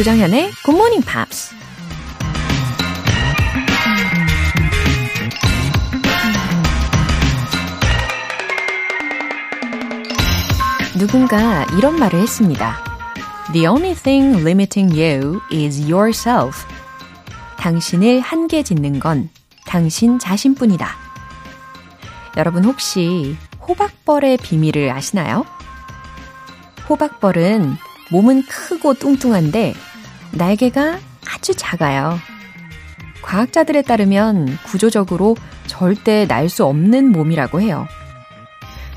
조정현의 Good Morning Pops. 누군가 이런 말을 했습니다. The only thing limiting you is yourself. 당신을 한계 짓는 건 당신 자신뿐이다. 여러분 혹시 호박벌의 비밀을 아시나요? 호박벌은 몸은 크고 뚱뚱한데 날개가 아주 작아요. 과학자들에 따르면 구조적으로 절대 날 수 없는 몸이라고 해요.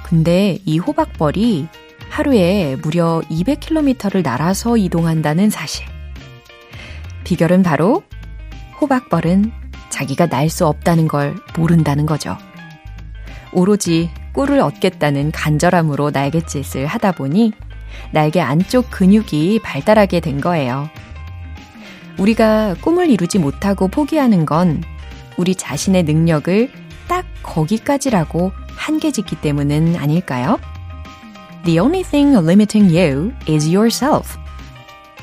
근데 이 호박벌이 하루에 무려 200km를 날아서 이동한다는 사실. 비결은 바로 호박벌은 자기가 날 수 없다는 걸 모른다는 거죠. 오로지 꿀을 얻겠다는 간절함으로 날갯짓을 하다 보니 날개 안쪽 근육이 발달하게 된 거예요. 우리가 꿈을 이루지 못하고 포기하는 건 우리 자신의 능력을 딱 거기까지라고 한계 짓기 때문은 아닐까요? The only thing limiting you is yourself.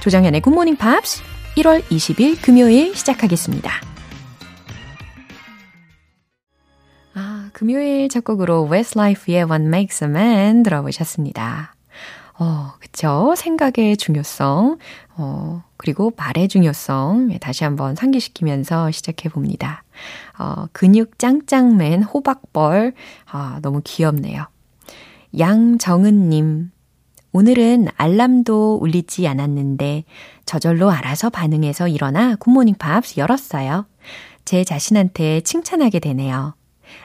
조정현의 Morning Pops 1월 20일 금요일 시작하겠습니다. 금요일 첫 곡으로 Westlife의 What Makes a Man 들어보셨습니다. 어, 그쵸. 생각의 중요성, 어, 그리고 말의 중요성 다시 한번 상기시키면서 시작해 봅니다. 어, 근육 짱짱맨 호박벌, 아, 너무 귀엽네요. 양정은님, 오늘은 알람도 울리지 않았는데 저절로 알아서 반응해서 일어나 굿모닝 팝스 열었어요. 제 자신한테 칭찬하게 되네요.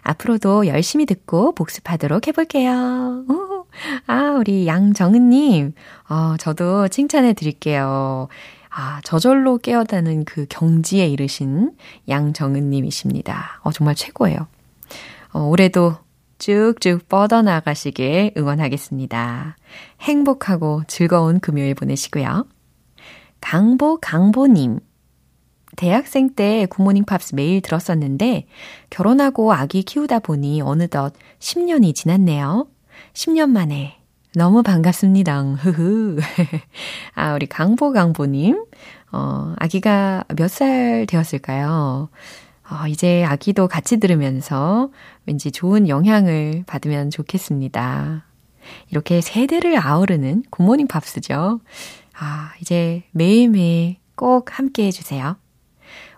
앞으로도 열심히 듣고 복습하도록 해볼게요. 오, 아, 우리 양정은님, 어, 저도 칭찬해 드릴게요. 아, 저절로 깨어다는 그 경지에 이르신 양정은님이십니다. 어, 정말 최고예요. 어, 올해도 쭉쭉 뻗어나가시길 응원하겠습니다. 행복하고 즐거운 금요일 보내시고요. 강보 강보님. 대학생 때 굿모닝 팝스 매일 들었었는데 결혼하고 아기 키우다 보니 어느덧 10년이 지났네요. 10년 만에 너무 반갑습니다. 흐흐. 아, 우리 강보 강보님. 어, 아기가 몇 살 되었을까요? 어, 이제 아기도 같이 들으면서 왠지 좋은 영향을 받으면 좋겠습니다. 이렇게 세대를 아우르는 굿모닝 팝스죠. 아, 이제 매일매일 꼭 함께 해주세요.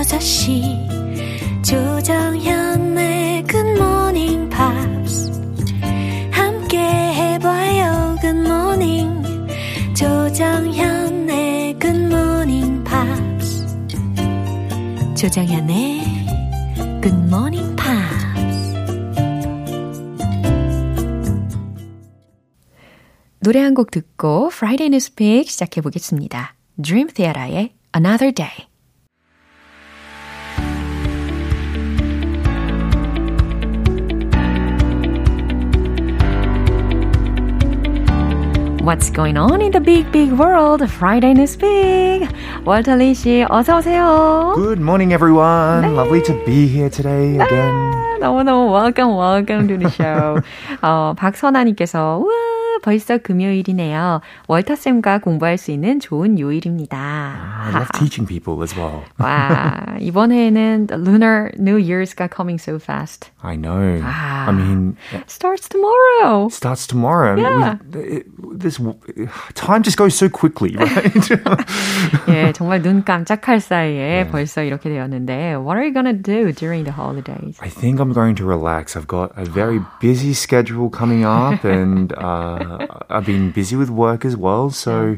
아침 6시 조정현의 굿모닝 팝스 함께 해봐요 굿모닝 조정현의 굿모닝 팝스 조정현의 굿모닝 팝스 노래 한 곡 듣고 Friday Newspeak 시작해 보겠습니다. Dream Theater의 Another Day What's going on in the big, big world? Friday News Big. 월터 리 씨, 어서 오세요. Good morning, everyone. 네. Lovely to be here today again. 아, 너무너무 welcome, welcome to the show. 어, 박선아님께서, 우와, 벌써 금요일이네요. 월터쌤과 공부할 수 있는 좋은 요일입니다. I love teaching people as well. 와, 이번에는 Lunar New Year's got coming so fast. I know. 아, I mean, starts tomorrow. Starts tomorrow. Yeah. We, this time just goes so quickly, right? 예, 정말 눈 깜짝할 사이에 yeah. 벌써 이렇게 되었는데, what are you gonna do during the holidays? I think I'm going to relax. I've got a very busy schedule coming up, and uh, I've been busy with work as well, so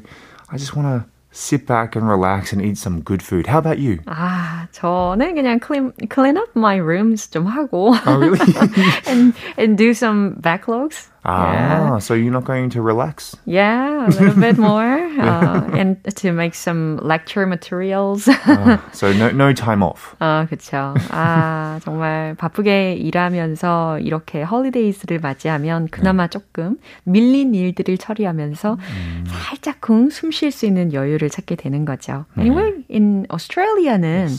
I just want to sit back and relax and eat some good food. How about you? 아, 저는 그냥 clean, clean up my rooms 좀 하고. Oh, really? and, and do some backlogs. ah, Yeah. so you're not going to relax? Yeah, a little bit more. Uh, and to make some lecture materials. Ah, so no, no time off. 아, 그쵸. 아, 정말 바쁘게 일하면서 이렇게 홀리데이즈를 맞이하면 그나마 조금 밀린 일들을 처리하면서 살짝쿵 숨 쉴 수 있는 여유를 찾게 되는 거죠. Anyway, in Australia는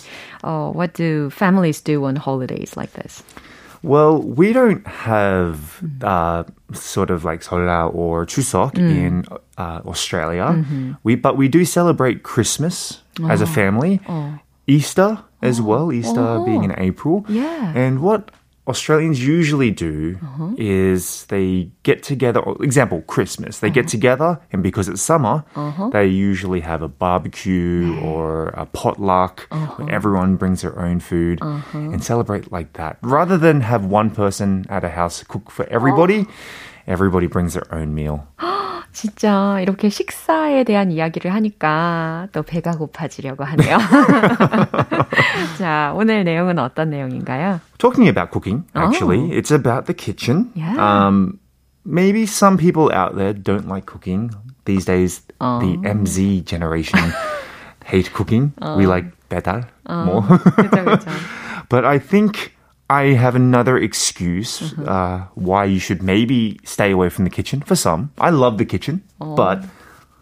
uh, what do families do on holidays like this? Well, we don't have uh, sort of like 설날 or Chuseok in uh, Australia. We but we do celebrate Christmas as a family, Easter as well. Easter being in April. Yeah. And what Australians usually do is they get together. or Example, Christmas. They get together, and because it's summer, they usually have a barbecue or a potluck where everyone brings their own food and celebrate like that. Rather than have one person at a house cook for everybody, everybody brings their own meal. 진짜 이렇게 식사에 대한 이야기를 하니까 또 배가 고파지려고 하네요. 자, 오늘 내용은 어떤 내용인가요? Talking about cooking, actually, it's about the kitchen. Yeah. Um, maybe some people out there don't like cooking. These days, the MZ generation hate cooking. We like better more. 그죠, 그죠. but I think I have another excuse uh, why you should maybe stay away from the kitchen. For some, I love the kitchen, but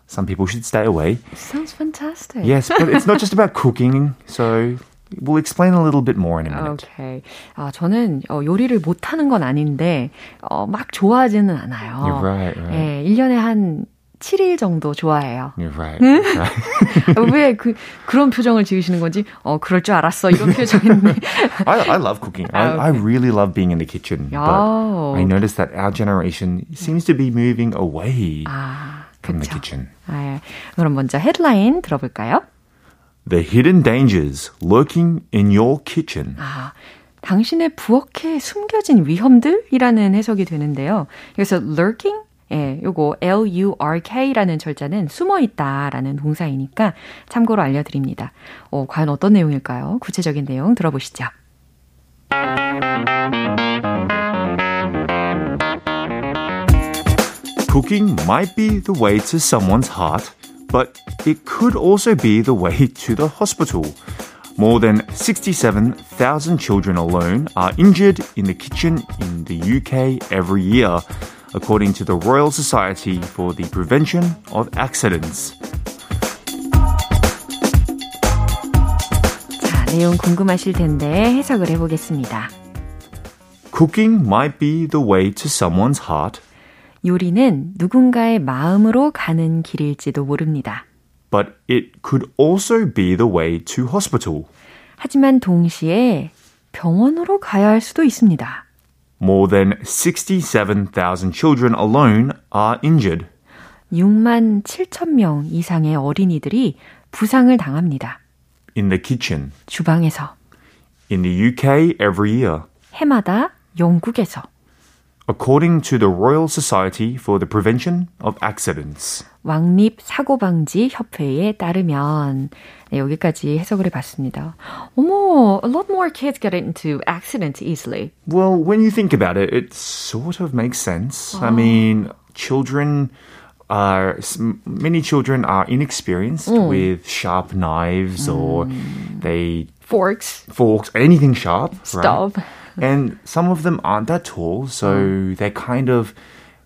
some people should stay away. Sounds fantastic. Yes, but it's not just about cooking. So we'll explain a little bit more in a minute. 오케이. 아, 저는 어, 요리를 못하는 건 아닌데, 어, 막 좋아하지는 않아요. You're right, right. 예, 1년에 한 7일 정도 좋아해요. You're right. right. 왜 그, 그런 표정을 지으시는 건지, 어, 그럴 줄 알았어. 이런 표정인데. I, I love cooking. I, Ah, I really love being in the kitchen. Oh. But I noticed that our generation seems to be moving away 아, from the 그쵸. kitchen. 아, 예. 그럼 먼저 헤드라인 들어볼까요? The hidden dangers lurking in your kitchen. 아, 당신의 부엌에 숨겨진 위험들이라는 해석이 되는데요. 그래서 lurking 예, 요거 L-U-R-K라는 절자는 숨어 있다라는 동사이니까 참고로 알려드립니다. 어, 과연 어떤 내용일까요? 구체적인 내용 들어보시죠. Cooking might be the way to someone's heart, but it could also be the way to the hospital. More than 67,000 children alone are injured in the kitchen in the UK every year, according to the Royal Society for the Prevention of Accidents. 자, 내용 궁금하실 텐데 해석을 해보겠습니다. Cooking might be the way to someone's heart, 요리는 누군가의 마음으로 가는 길일지도 모릅니다. but it could also be the way to hospital. 하지만 동시에 병원으로 가야 할 수도 있습니다. More than 67,000 children alone are injured. 6만 7천 명 이상의 어린이들이 부상을 당합니다. in the kitchen 주방에서, in the UK every year, 해마다 영국에서, according to the Royal Society for the Prevention of Accidents. 왕립 사고방지 협회에 따르면 네, 여기까지 해석을 해봤습니다. 어머, a lot more kids get into accidents easily. Well, when you think about it, it sort of makes sense. I mean, children are s- many children are inexperienced with sharp knives or they Forks, forks, anything sharp, right? And some of them aren't that tall, so hmm. they're kind of,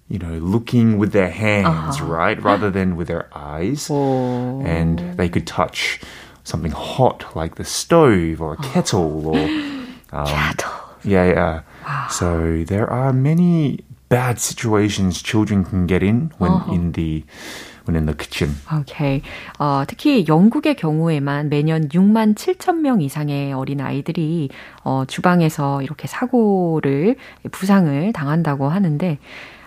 you know, looking with their hands, uh-huh. right, rather than with their eyes. Oh. And they could touch something hot like the stove or a oh. kettle or. Um, Yeah, yeah. So there are many bad situations children can get in when uh-huh. in the when in the kitchen. 오케이. 어, 특히 영국의 경우에만 매년 6만 7천 명 이상의 어린 아이들이 어, 주방에서 이렇게 사고를 부상을 당한다고 하는데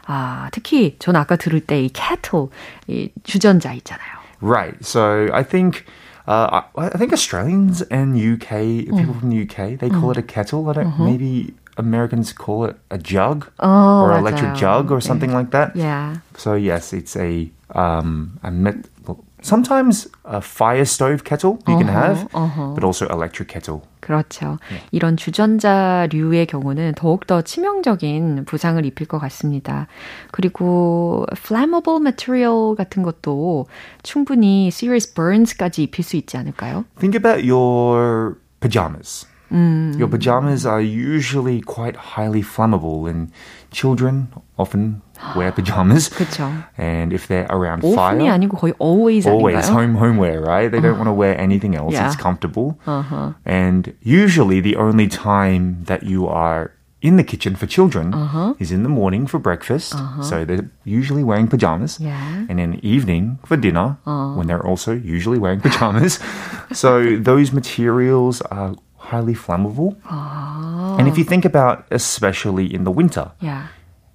아, 특히 전 아까 들을 때 이 kettle 이 주전자 있잖아요. Right. So I think uh, I, think Australians and UK people from the UK they call it a kettle. I don't. Maybe Americans call it a jug 어, or 맞아요. electric jug or something like that. Yeah. So yes, it's a um a met, well, sometimes a fire stove kettle you uh-huh, can have, uh-huh. but also electric kettle. 그렇죠. 네. 이런 주전자류의 경우는 더욱더 치명적인 부상을 입힐 것 같습니다. 그리고 flammable material 같은 것도 충분히 serious burns까지 입힐 수 있지 않을까요? Think about your pajamas. Mm. Your pajamas are usually quite highly flammable, and children often wear pajamas. 그렇죠. And if they're around fire, 아니고 거의 always always 아닌가요? home homeware, right? They don't uh, want to wear anything else. Yeah. It's comfortable. Uh-huh. And usually, the only time that you are in the kitchen for children uh-huh. is in the morning for breakfast. Uh-huh. So they're usually wearing pajamas. Yeah. And in the evening for dinner, uh-huh. when they're also usually wearing pajamas. so those materials are highly flammable. Oh. And if you think about, especially in the winter, yeah.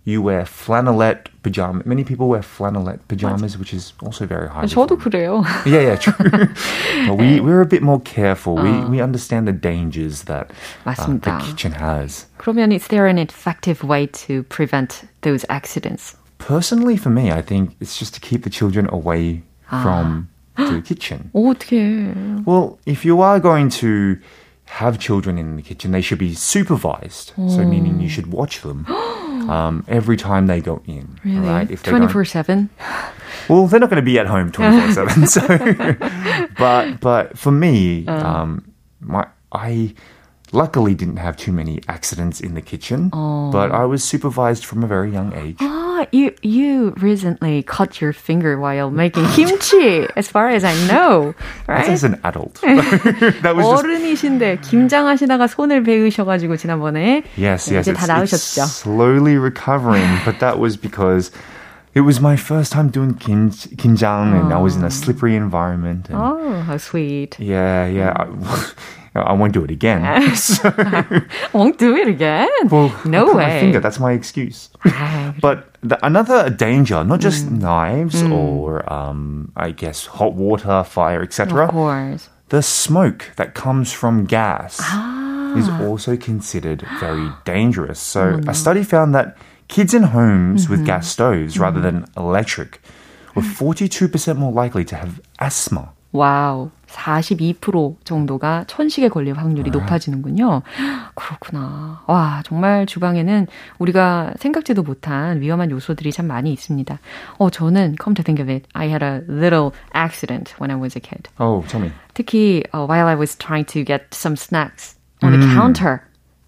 you wear flannelette pajamas. Many people wear flannelette pajamas, which is also very high. 저도 그래요. Yeah, yeah, true. we we're a bit more careful. We we understand the dangers that uh, the kitchen has. 그러면 is there an effective way to prevent those accidents? Personally, for me, I think it's just to keep the children away from the kitchen. 어떻게? Well, if you are going to have children in the kitchen, they should be supervised. Oh. So meaning you should watch them um, every time they go in. Really? Right? If 24-7? Well, they're not going to be at home 24-7. so, but, but for me, uh. um, my, I luckily didn't have too many accidents in the kitchen, oh. but I was supervised from a very young age. Ah, you you recently cut your finger while making kimchi, as far as I know, right? As an adult. that was 어른이신데 김장하시다가 손을 베으셔가지고 지난번에 yes, yes, 이제 다 나으셨죠. slowly recovering, but that was because it was my first time doing kim, kimjang, and I was in a slippery environment. And, oh, how sweet! Yeah, yeah. I won't do it again. so, won't do it again? Well, no way. My finger, that's my excuse. but the, another danger, not just mm. knives mm. or, um, I guess, hot water, fire, etc. Of course. The smoke that comes from gas ah. is also considered very dangerous. So, a study found that kids in homes mm-hmm. with gas stoves rather mm-hmm. than electric were 42% more likely to have asthma. 와우. 42% 정도가 천식에 걸릴 확률이 네. 높아지는군요. 그렇구나. 와, 정말 주방에는 우리가 생각지도 못한 위험한 요소들이 참 많이 있습니다. 어, 저는 come to think of it, I had a little accident when I was a kid. Oh, tell me. 특히 uh, while I was trying to get some snacks on mm. the counter.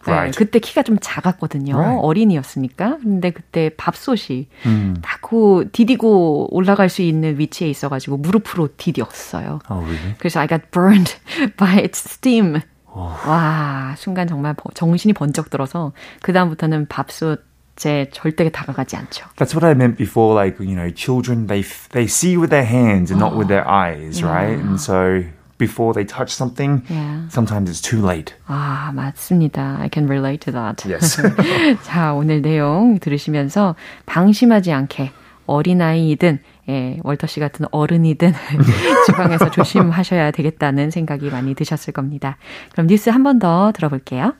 Right. 네, 그때 키가 좀 작았거든요. Right. 어린이였으니까. 근데 그때 밥솥이 음. 닫고 디디고 올라갈 수 있는 위치에 있어가지고 무릎으로 디뎠어요. Oh, really? 그래서 I got burned by its steam. Oh. 와, 순간 정말 정신이 번쩍 들어서 그 다음부터는 밥솥 제 절대 다가가지 않죠. That's what I meant before. Like you know, children they they see with their hands and not with their eyes, right? And so before they touch something, yeah. sometimes it's too late. 아, 맞습니다. I can relate to that. Yes. 자, 오늘 내용 들으시면서 방심하지 않게 어린아이이든 예, 월터 씨 같은 어른이든 주방에서 조심하셔야 되겠다는 생각이 많이 드셨을 겁니다. 그럼 뉴스 한 번 더 들어볼게요.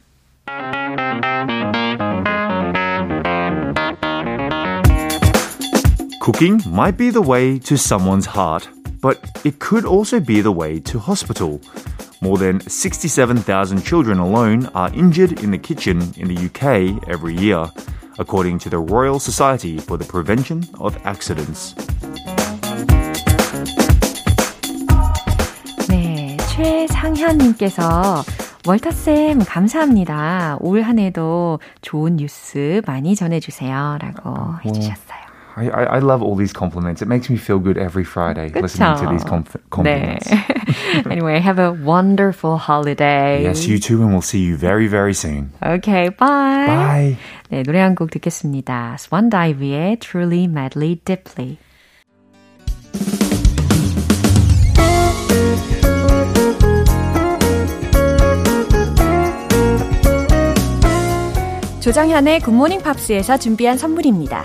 Cooking might be the way to someone's heart. but it could also be the way to hospital. More than 67,000 children alone are injured in the kitchen in the UK every year, according to the Royal Society for the Prevention of Accidents. 네, 최상현님께서 월터쌤, 감사합니다. 올 한 해도 좋은 뉴스 많이 전해주세요. 라고 해주셨어요. I, I, love all these compliments. It makes me feel good every Friday 그쵸? listening to these compl- compliments. 네. anyway, have a wonderful holiday. Yes, you too, and we'll see you very, very soon. Okay, bye. Bye. 네, 노래 한 곡 듣겠습니다. Swan Dive의 Truly, Madly, Deeply. 조장현의 굿모닝 팝스에서 준비한 선물입니다.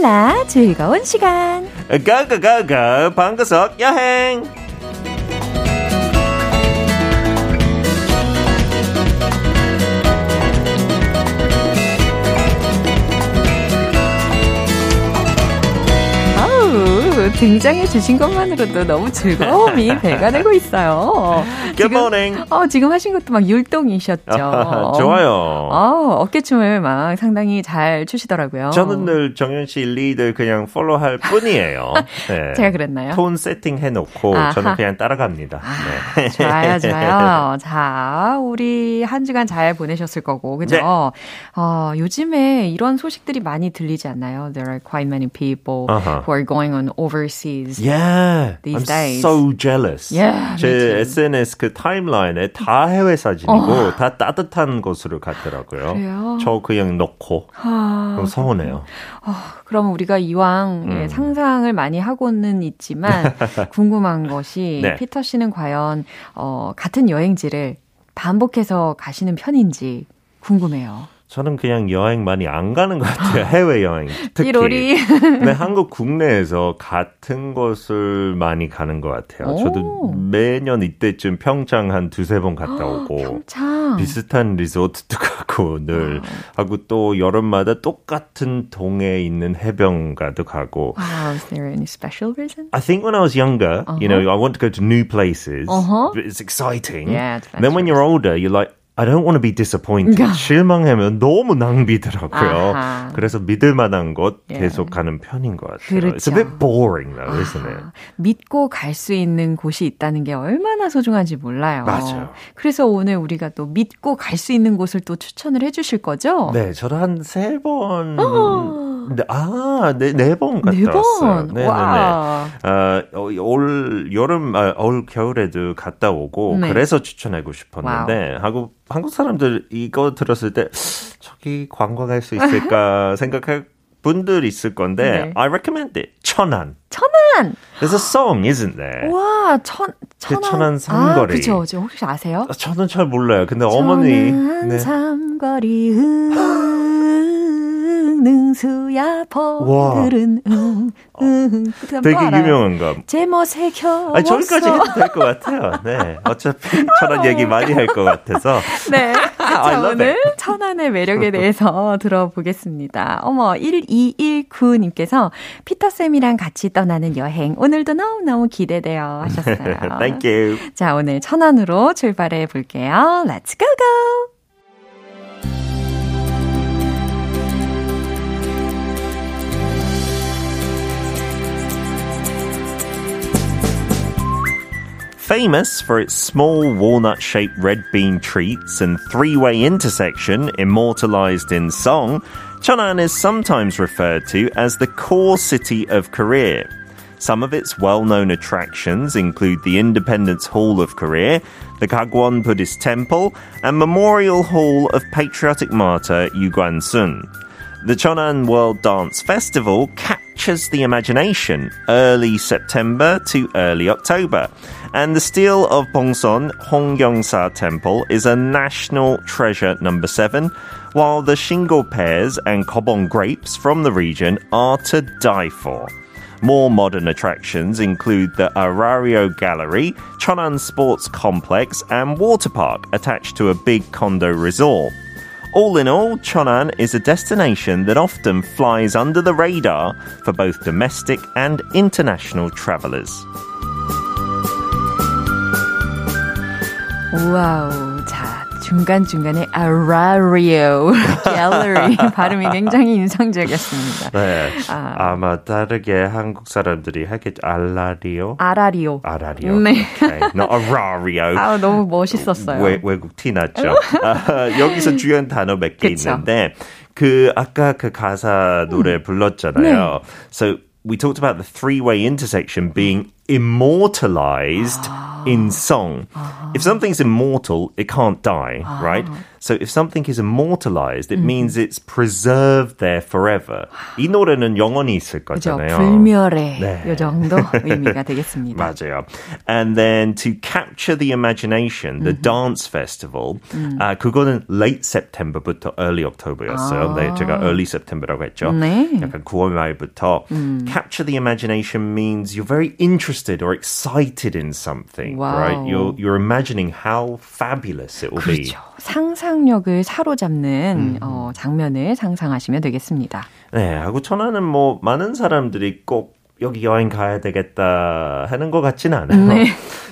룰루랄라 즐거운 시간. 가가가가 방구석 여행. 등장해 주신 것만으로도 너무 즐거움이 배가 되고 있어요. Good morning. 어, 지금 하신 것도 막 율동이셨죠. 좋아요. 어, 어깨춤을 막 상당히 잘 추시더라고요. 저는 늘 정현 씨 리드 그냥 follow할 뿐이에요. 네. 제가 그랬나요? 톤 세팅 해놓고 아하. 저는 그냥 따라갑니다. 아, 네. 좋아요, 좋아요. 자, 우리 한 주간 잘 보내셨을 거고, 그죠? 네. 어, 요즘에 이런 소식들이 많이 들리지 않나요? There are quite many people uh-huh. who are going on overseas. Yeah. These I'm days. so jealous. Yeah. 제 SNS 그 timeline에 다 해외 사진이고 어. 다 따뜻한 곳으로 갔더라고요. 그래요? 저 그냥 넣고 아, 좀 서운해요. 어, 그럼 우리가 이왕 음. 예, 상상을 많이 하고는 있지만 궁금한 것이 네. 피터 씨는 과연 어, 같은 여행지를 반복해서 가시는 편인지 궁금해요. 저는 그냥 여행 많이 안 가는 것 같아요. 해외 여행 특히. 띠로리. 네, 한국 국내에서 같은 곳을 많이 가는 것 같아요. 오. 저도 매년 이때쯤 평창 한 두세 번 갔다 오고 평창. 비슷한 리조트도 가고 늘 wow. 하고 또 여름마다 똑같은 동에 있는 해변가도 가고. Wow, is there any special reason? I think when I was younger, uh-huh. you know, I want to go to new places. Uh-huh. It's exciting. Yeah, it's then when you're older, you're like I don't want to be disappointed. 실망하면 너무 낭비더라고요. 아하. 그래서 믿을 만한 곳 계속 yeah. 가는 편인 것 같아요. 그렇죠. It's a bit boring though, 아하. isn't it? 믿고 갈 수 있는 곳이 있다는 게 얼마나 소중한지 몰라요. 맞아요. 그래서 오늘 우리가 또 믿고 갈 수 있는 곳을 또 추천을 해 주실 거죠? 네, 저도 한 세 번. 네, 아, 네, 네번 갔다 네 왔어요. 네, 와. 네, 네. 어, 올 여름, 아, 올 겨울에도 갔다 오고 네. 그래서 추천하고 싶었는데 wow. 하고 한국 사람들 이거 들었을 때 저기 관광할 수 있을까 생각할 분들 있을 건데 네. I recommend it. 천안. 천안. There's a song, isn't there? 와, 천 천안. 그 천안 삼거리. 아, 그렇죠. 혹시 아세요? 저는 잘 몰라요. 근데 어머니 천안 네. 삼거리 능수야 버들은 응, 응. 되게 유명한가? 제모 새겨. 아니, 저기까지 해도 될 것 같아요. 네. 어차피 천안 얘기 많이 할 것 같아서. 네. 자, 오늘 it. 천안의 매력에 대해서 들어보겠습니다. 어머, 1219님께서 피터쌤이랑 같이 떠나는 여행. 오늘도 너무너무 기대돼요. 하셨어요. Thank you. 자, 오늘 천안으로 출발해 볼게요. Let's go, go! Famous for its small walnut shaped red bean treats and three way intersection immortalized in song, Cheonan is sometimes referred to as the core city of Korea. Some of its well known attractions include the Independence Hall of Korea, the Kagwon Buddhist Temple, and Memorial Hall of Patriotic Martyr Yu Sun. The Cheonan World Dance Festival captures the imagination early September to early October. And the steel of Bongson Hongyeongsa Temple is a national treasure number seven, while the shingle pears and kobong grapes from the region are to die for. More modern attractions include the Arario Gallery, Cheonan Sports Complex, and water park attached to a big condo resort. All in all, Chonan is a destination that often flies under the radar for both domestic and international travellers. Wow. 중간중간에 Arario Gallery 발음이 굉장히 인상적이었습니다. 네. 아. 아마 다르게 한국 사람들이 하겠죠. 알라리오? 아라리오. 아라리오. 네. No, Arario. 아, 너무 멋있었어요. 외, 외국 티 났죠. 아, 여기서 주연 단어 몇 개 있는데 그 아까 그 가사 노래 음. 불렀잖아요. 네. So we talked about the three-way intersection being immortalized in song. If something's immortal, it can't die, right? So if something is immortalized, it means it's preserved there forever. 이 노래는 영원히 있을 거잖아요. 그죠? 불멸의 네. 요 정도 의미가 되겠습니다. 맞아요. And then to capture the imagination, the dance festival, 아, 그거는 late September부터 early October였어요. 아. 네, 제가 early September라고 했죠. 네. 약간 9월 말부터 capture the imagination means you're very interested or excited in something, wow. right? You're you're imagining how fabulous it will 그렇죠. be. 상상력을 사로잡는 음. 어, 장면을 상상하시면 되겠습니다. 네, 하고 천안은 뭐 많은 사람들이 꼭 여기 여행 가야 되겠다 하는 것 같지는 않아요. 네.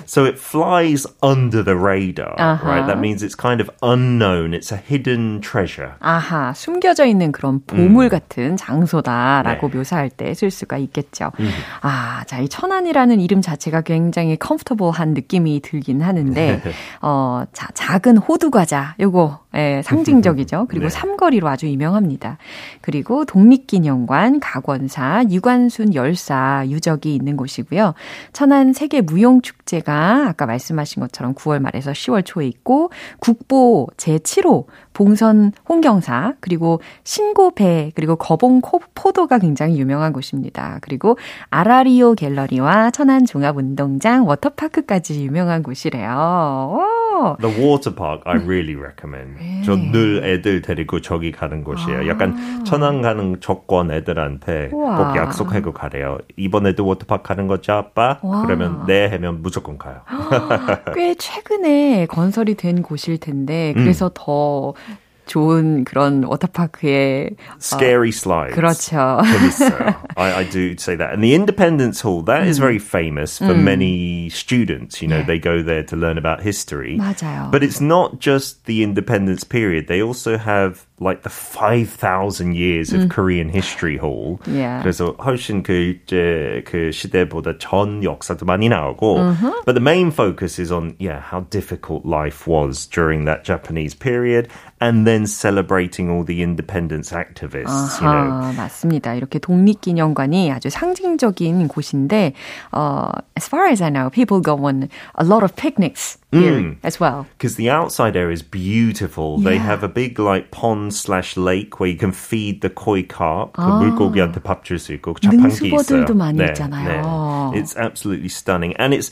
So it flies under the radar, uh-huh. right? That means it's kind of unknown. It's a hidden treasure. 아하, 숨겨져 있는 그런 보물 음. 같은 장소다라고 네. 묘사할 때 쓸 수가 있겠죠. 음. 아, 자, 이 천안이라는 이름 자체가 굉장히 컴포터블한 느낌이 들긴 하는데, 어, 자, 작은 호두 과자, 요거, 예, 상징적이죠. 그리고 네. 삼거리로 아주 유명합니다. 그리고 독립기념관, 각원사, 유관순 열사 유적이 있는 곳이고요. 천안 세계 무용 축제가 아까 말씀하신 것처럼 9월 말에서 10월 초에 있고 국보 제7호 봉선 홍경사 그리고 신고배 그리고 거봉 포도가 굉장히 유명한 곳입니다. 그리고 아라리오 갤러리와 천안 종합운동장 워터파크까지 유명한 곳이래요. 오. The water park I really recommend. 네. 저늘 애들 데리고 저기 가는 곳이에요. 아. 약간 천안 가는 조건 애들한테 우와. 꼭 약속하고 가래요. 이번에도 워터파크 가는 거죠, 아빠? 와. 그러면 네 하면 무조건 가요. 꽤 최근에 건설이 된 곳일 텐데 그래서 음. 더 좋은 그런 워터파크의 scary 어, slides. 그렇죠. I, I do say that. And the Independence Hall, that 음. is very famous for 음. many students. You know, 네. they go there to learn about history. 맞아요. But it's not just the independence period. They also have like the 5,000 years of 음. Korean history hall. Yeah. 그래서 훨씬 그 이제 그 시대보다 전 역사도 많이 나오고. Mm-hmm. But the main focus is on yeah how difficult life was during that Japanese period and then celebrating all the independence activists. 아하, you know. 맞습니다. 이렇게 독립기념관이 아주 상징적인 곳인데, uh, as far as I know, people go on a lot of picnics here mm. as well. Because the outside area is beautiful. Yeah. They have a big like pond slash lake where you can feed the koi carp. 아. 그 물고기한테 밥 줄 수 있고 자판기 있어요. 많이 네, 있잖아요. 네. It's absolutely stunning, and it's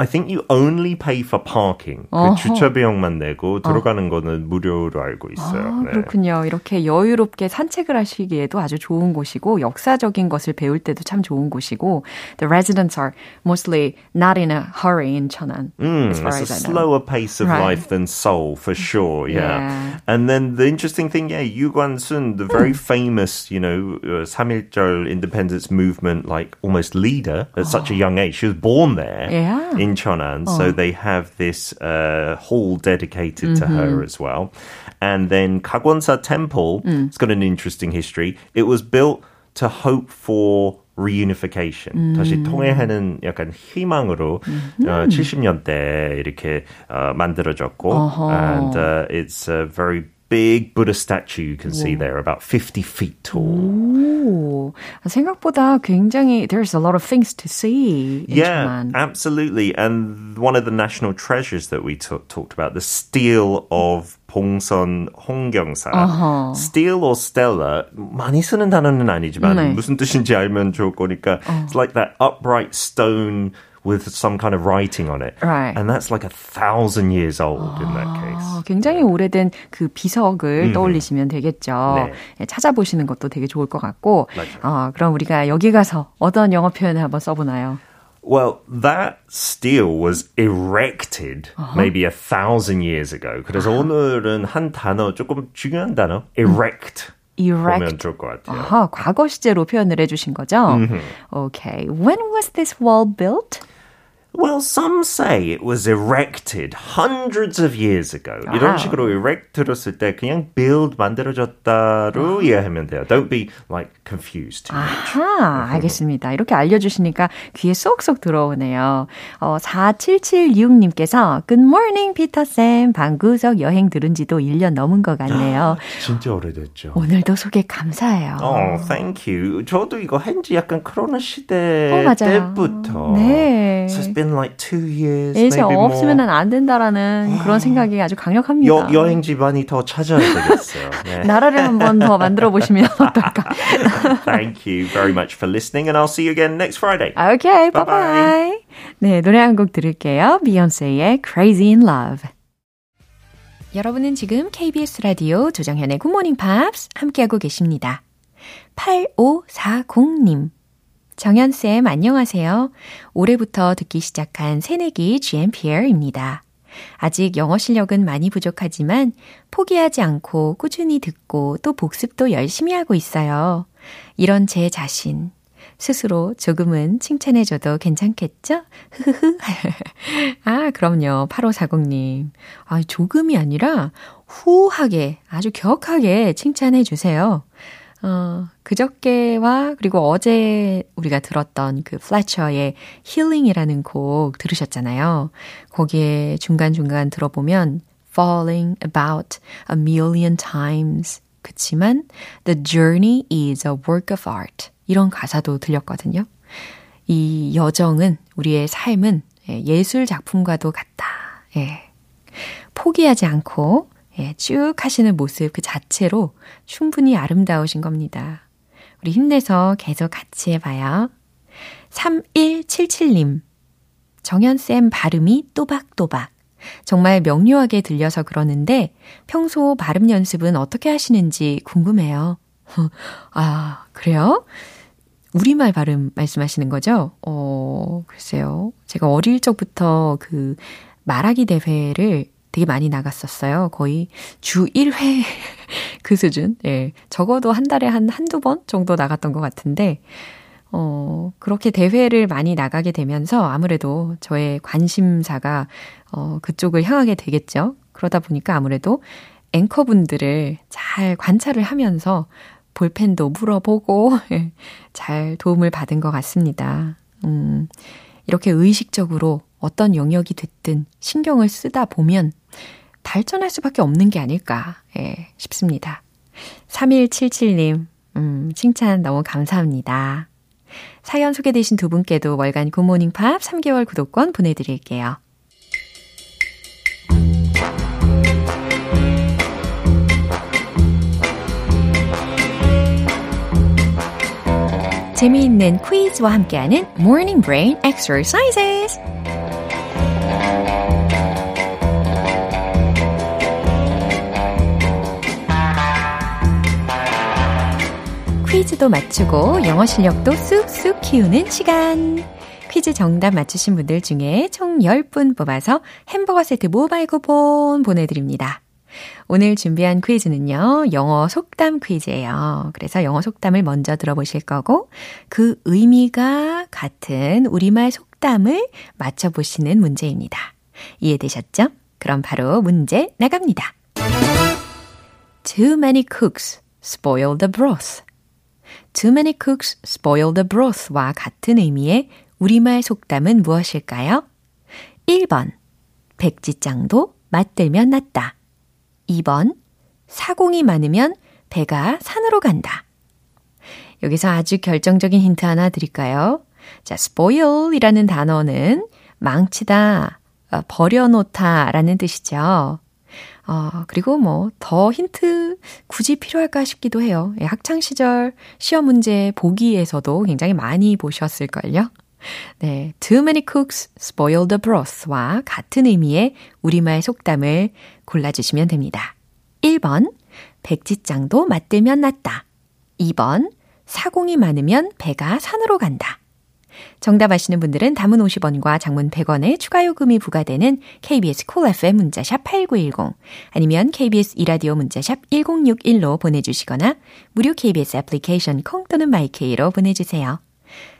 I think you only pay for parking. 그 주차 비용만 내고 들어가는 거는 무료로 알고 있어요. 아, 네. 그렇군요. 이렇게 여유롭게 산책을 하시기에도 아주 좋은 곳이고 역사적인 것을 배울 때도 참 좋은 곳이고 the residents are mostly not in a hurry in Cheonan. Mm, as far it's as a I slower pace of right. life than Seoul for sure. Yeah. yeah. And then the interesting thing, yeah, Yu Guan-sun, the very mm. famous, you know, uh, 3.1절 independence movement like almost leader at oh. such a young age. She was born there. Yeah. in Cheonan. Oh. So they have this uh, hall dedicated mm-hmm. to her mm-hmm. as well. And then Kagwonsa Temple, mm. it's got an interesting history. It was built to hope for reunification. 음. 다시 통일하는 약간 희망으로 음. 어, 70년대 이렇게 어, 만들어졌고 uh-huh. and uh, it's a very big Buddha statue you can see there, about 50 feet tall. 오, 생각보다 굉장히 there's a lot of things to see. yeah, Japan. absolutely. And one of the national treasures that we t- talked about, the steel of 봉선 홍경사. Uh-huh. Steel or Stella 많이 쓰는 단어는 아니지만 네. 무슨 뜻인지 알면 좋을 거니까. Uh. It's like that upright stone with some kind of writing on it. Right. And that's like a thousand years old in that case. 굉장히 오래된 그 비석을 음. 떠올리시면 되겠죠. 네. 찾아보시는 것도 되게 좋을 것 같고. 어, 그럼 우리가 여기 가서 어떤 영어 표현을 한번 써보나요? Well, that steel was erected uh-huh. maybe a thousand years ago. 그래서 uh-huh. 오늘은 한 단어 조금 중요한 단어, erect. erect. 보면 좋을 것 같아요. 아하, 과거 시제로 표현을 해주신 거죠? Mm-hmm. Okay. When was this wall built? Well, some say it was erected hundreds of years ago. Wow. 이런 식으로 erect 들었을 때 그냥 build 만들어졌다로 이해하면 돼요. Don't be like confused. 아하, 알겠습니다. 이렇게 알려주시니까 귀에 쏙쏙 들어오네요. 어, 4776님께서 Good morning, 피터쌤. 방구석 여행 들은 지도 1년 넘은 것 같네요. 진짜 오래됐죠. 오늘도 소개 감사해요. Oh, thank you. 저도 이거 한지 약간 코로나 시대 어, 때부터. 네. Been like two years. 이제 없으면 안 된다라는 그런 생각이 아주 강력합니다. 여, 여행지 많이 더 찾아야 되겠어요. 네. 나라를 한번 더 만들어 보시면 어떨까? Thank you very much for listening and I'll see you again next Friday. Okay, bye bye. 네, 노래 한 곡 들을게요. 비욘세의 Crazy in Love. 여러분은 지금 KBS 라디오 조정현의 굿모닝 팝스 함께하고 계십니다. 8540님. 정현쌤, 안녕하세요. 올해부터 듣기 시작한 새내기 GMPer입니다. 아직 영어 실력은 많이 부족하지만 포기하지 않고 꾸준히 듣고 또 복습도 열심히 하고 있어요. 이런 제 자신. 스스로 조금은 칭찬해줘도 괜찮겠죠? 흐흐흐. 아, 그럼요. 8540님. 아, 조금이 아니라 후하게, 아주 격하게 칭찬해주세요. 어, 그저께와 그리고 어제 우리가 들었던 그 플래처의 힐링이라는 곡 들으셨잖아요. 거기에 중간중간 들어보면 falling about a million times. 그치만 the journey is a work of art. 이런 가사도 들렸거든요. 이 여정은 우리의 삶은 예술 작품과도 같다. 예. 포기하지 않고 예, 쭉 하시는 모습 그 자체로 충분히 아름다우신 겁니다. 우리 힘내서 계속 같이 해봐요. 3177님. 정연쌤 발음이 또박또박. 정말 명료하게 들려서 그러는데 평소 발음 연습은 어떻게 하시는지 궁금해요. 아, 그래요? 우리말 발음 말씀하시는 거죠? 어, 글쎄요. 제가 어릴 적부터 그 말하기 대회를 되게 많이 나갔었어요. 거의 주 1회 그 수준. 예. 적어도 한 달에 한 한두 번 정도 나갔던 것 같은데, 어, 그렇게 대회를 많이 나가게 되면서 아무래도 저의 관심사가, 어, 그쪽을 향하게 되겠죠. 그러다 보니까 아무래도 앵커분들을 잘 관찰을 하면서 볼펜도 물어보고 잘 도움을 받은 것 같습니다. 음, 이렇게 의식적으로 어떤 영역이 됐든 신경을 쓰다 보면 발전할 수밖에 없는 게 아닐까 예, 싶습니다. 3177님, 음, 칭찬 너무 감사합니다. 사연 소개되신 두 분께도 월간 굿모닝 팝 3개월 구독권 보내드릴게요. 재미있는 퀴즈와 함께하는 Morning Brain Exercises. 퀴즈도 맞추고 영어 실력도 쑥쑥 키우는 시간. 퀴즈 정답 맞추신 분들 중에 총 10분 뽑아서 햄버거 세트 모바일 쿠폰 보내드립니다. 오늘 준비한 퀴즈는요, 영어 속담 퀴즈예요. 그래서 영어 속담을 먼저 들어보실 거고, 그 의미가 같은 우리말 속담을 맞춰보시는 문제입니다. 이해되셨죠? 그럼 바로 문제 나갑니다. Too many cooks spoil the broth. Too many cooks spoil the broth와 같은 의미의 우리말 속담은 무엇일까요? 1번, 백지장도 맞들면 낫다. 2번, 사공이 많으면 배가 산으로 간다. 여기서 아주 결정적인 힌트 하나 드릴까요? 자, spoil 이라는 단어는 망치다, 어, 버려놓다 라는 뜻이죠. 어, 그리고 뭐, 더 힌트 굳이 필요할까 싶기도 해요. 예, 학창 시절 시험 문제 보기에서도 굉장히 많이 보셨을걸요? 네, too many cooks spoil the broth와 같은 의미의 우리말 속담을 골라주시면 됩니다. 1번, 백지장도 맞들면 낫다. 2번, 사공이 많으면 배가 산으로 간다. 정답 아시는 분들은 단문 50원과 장문 100원의 추가 요금이 부과되는 KBS Cool FM 문자샵 8910 아니면 KBS 이라디오 문자샵 1061로 보내주시거나 무료 KBS 애플리케이션 콩 또는 마이케이로 보내주세요.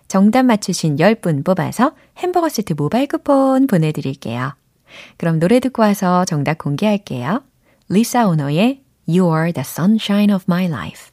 정답 맞추신 10분 뽑아서 햄버거 세트 모바일 쿠폰 보내드릴게요. 그럼 노래 듣고 와서 정답 공개할게요. 리사 오너의 You are the sunshine of my life.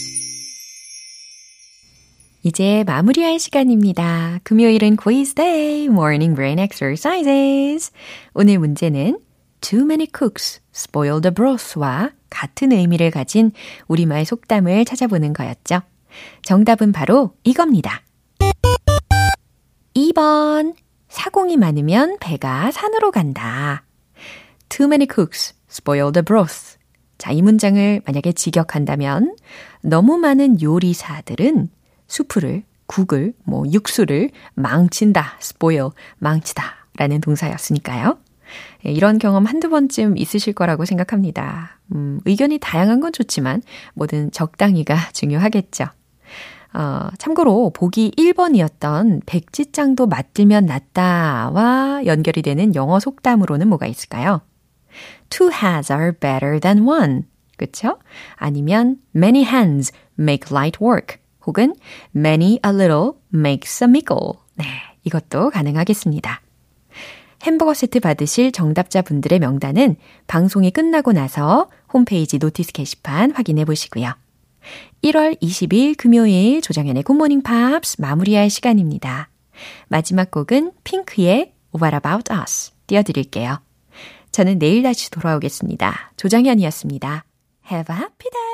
이제 마무리할 시간입니다. 금요일은 quiz day, morning brain exercises. 오늘 문제는 too many cooks spoil the broth와 같은 의미를 가진 우리말 속담을 찾아보는 거였죠. 정답은 바로 이겁니다. 2번. 사공이 많으면 배가 산으로 간다. Too many cooks spoil the broth. 자, 이 문장을 만약에 직역한다면 너무 많은 요리사들은 수프를, 국을, 뭐 육수를 망친다, spoil, 망치다 라는 동사였으니까요. 예, 이런 경험 한두 번쯤 있으실 거라고 생각합니다. 음, 의견이 다양한 건 좋지만 뭐든 적당히가 중요하겠죠. 어, 참고로 보기 1번이었던 백지장도 맞들면 낫다와 연결이 되는 영어 속담으로는 뭐가 있을까요? Two hands are better than one. 그쵸? 아니면 many hands make light work. 혹은 many a little makes a mickle. 네, 이것도 가능하겠습니다. 햄버거 세트 받으실 정답자 분들의 명단은 방송이 끝나고 나서 홈페이지 notice 게시판 확인해 보시고요. 1월 20일 금요일 조정현의 굿모닝 팝스 마무리할 시간입니다. 마지막 곡은 핑크의 What About Us 띄워드릴게요. 저는 내일 다시 돌아오겠습니다. 조정현이었습니다. Have a happy day!